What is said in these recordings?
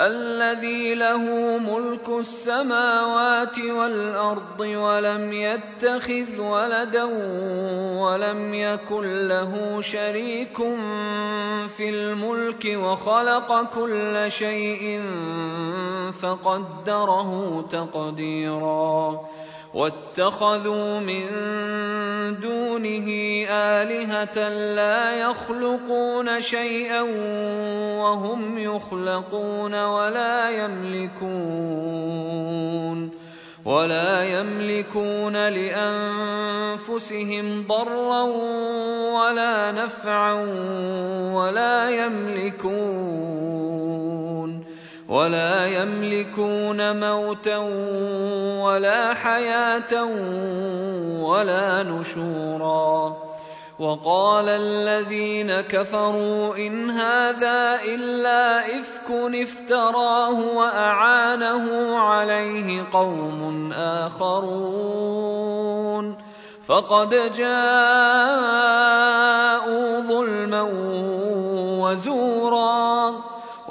الذي له ملك السماوات والأرض ولم يتخذ ولدا ولم يكن له شريك في الملك وخلق كل شيء فقدره تقديرا. واتخذوا من دونه آلهة لا يخلقون شيئا وهم يخلقون ولا يملكون ولا يملكون لأنفسهم ضرا ولا نفعا ولا يملكون ولا يملكون موتا ولا حياة ولا نشورا. وقال الذين كفروا إن هذا إلا إفك افتراه وأعانه عليه قوم آخرون. فقد جاءوا ظلما وزورا.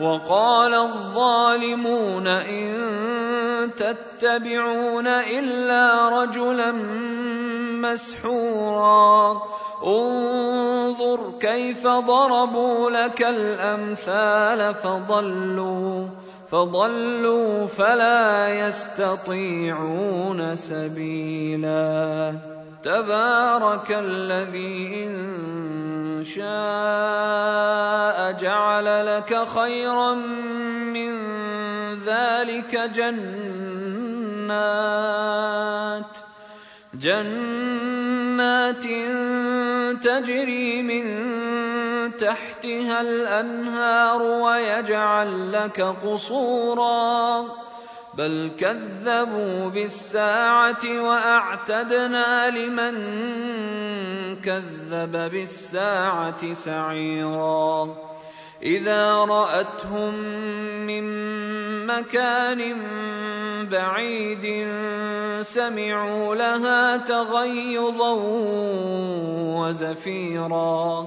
وقال الظالمون إن تتبعون إلا رجلا مسحورا. انظر كيف ضربوا لك الأمثال فضلوا فضلوا فلا يستطيعون سبيلا. تبارك الذي إن شاء جعل لك خيرا من ذلك جنات جنات تجري من تحتها الأنهار ويجعل لك قصورا بل كذبوا بالساعة واعتدنا لمن كذب بالساعة سعيرا اذا راتهم من مكان بعيد سمعوا لها تغيظا وزفيرا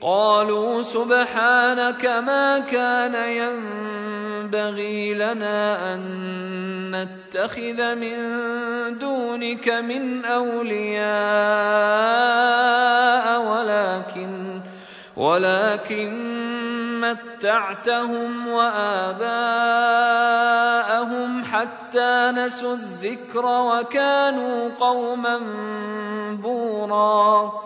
قالوا سبحانك ما كان ينبغي لنا أن نتخذ من دونك من أولياء ولكن ولكن متعتهم وآباءهم حتى نسوا الذكر وكانوا قوما بورا.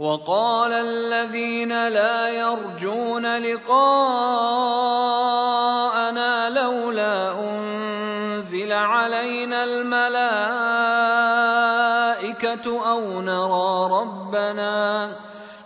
وقال الذين لا يرجون لقاءنا لولا أنزل علينا الملائكة أو نرى ربنا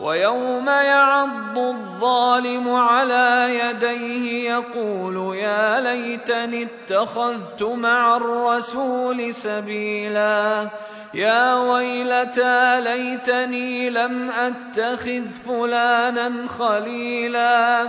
ويوم يعض الظالم على يديه يقول يا ليتني اتخذت مع الرسول سبيلا. يا ويلتى ليتني لم أتخذ فلانا خليلا.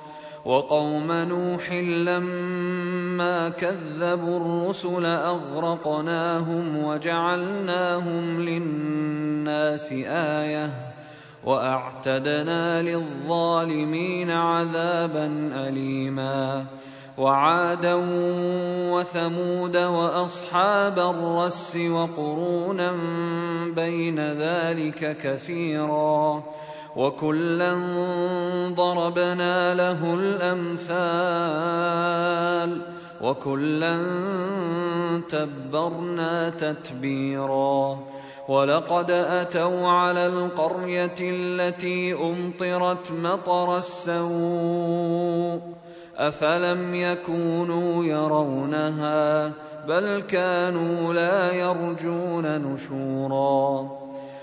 وقوم نوح لما كذبوا الرسل أغرقناهم وجعلناهم للناس آية وأعتدنا للظالمين عذابا أليما وعادا وثمود وأصحاب الرس وقرونا بين ذلك كثيرا وكلا ضربنا له الأمثال وكلا تبرنا تتبيرا ولقد أتوا على القرية التي أمطرت مطر السوء أفلم يكونوا يرونها بل كانوا لا يرجون نشورا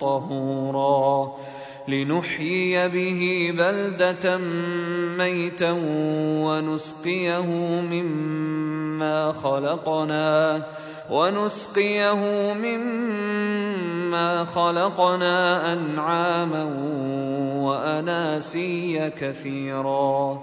طهورا لنحيي به بلدة ميتا ونسقيه مما خلقنا ونسقيه مما خلقنا أنعاما وأناسيا كثيرا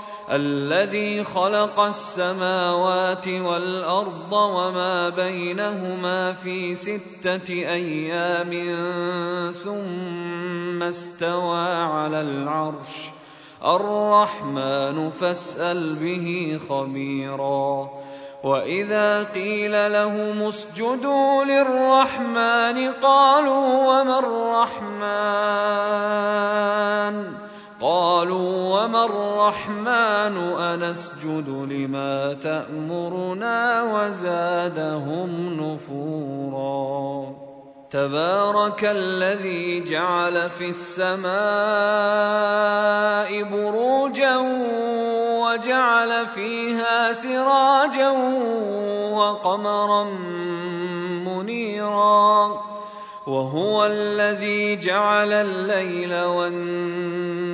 الذي خلق السماوات والأرض وما بينهما في ستة أيام ثم استوى على العرش. الرحمن فاسأل به خبيرا. وإذا قيل لهم اسجدوا للرحمن قالوا وما الرحمن؟ قالوا وما الرحمن أنسجد لما تأمرنا وزادهم نفورا تبارك الذي جعل في السماء بروجا وجعل فيها سراجا وقمرا منيرا وهو الذي جعل الليل والنهار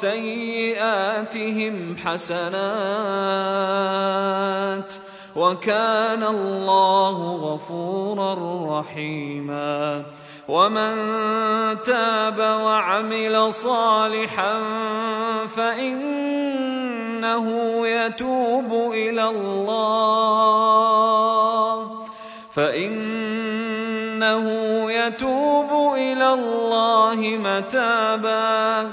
سيئاتهم حسنات وكان الله غفورا رحيما ومن تاب وعمل صالحا فإنه يتوب إلى الله فإنه يتوب إلى الله متابا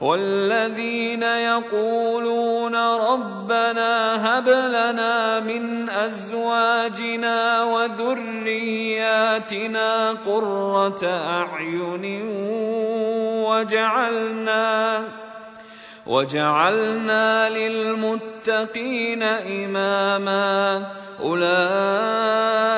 والذين يقولون ربنا هب لنا من أزواجنا وذرياتنا قرة أعين وجعلنا وجعلنا للمتقين إماما أولئك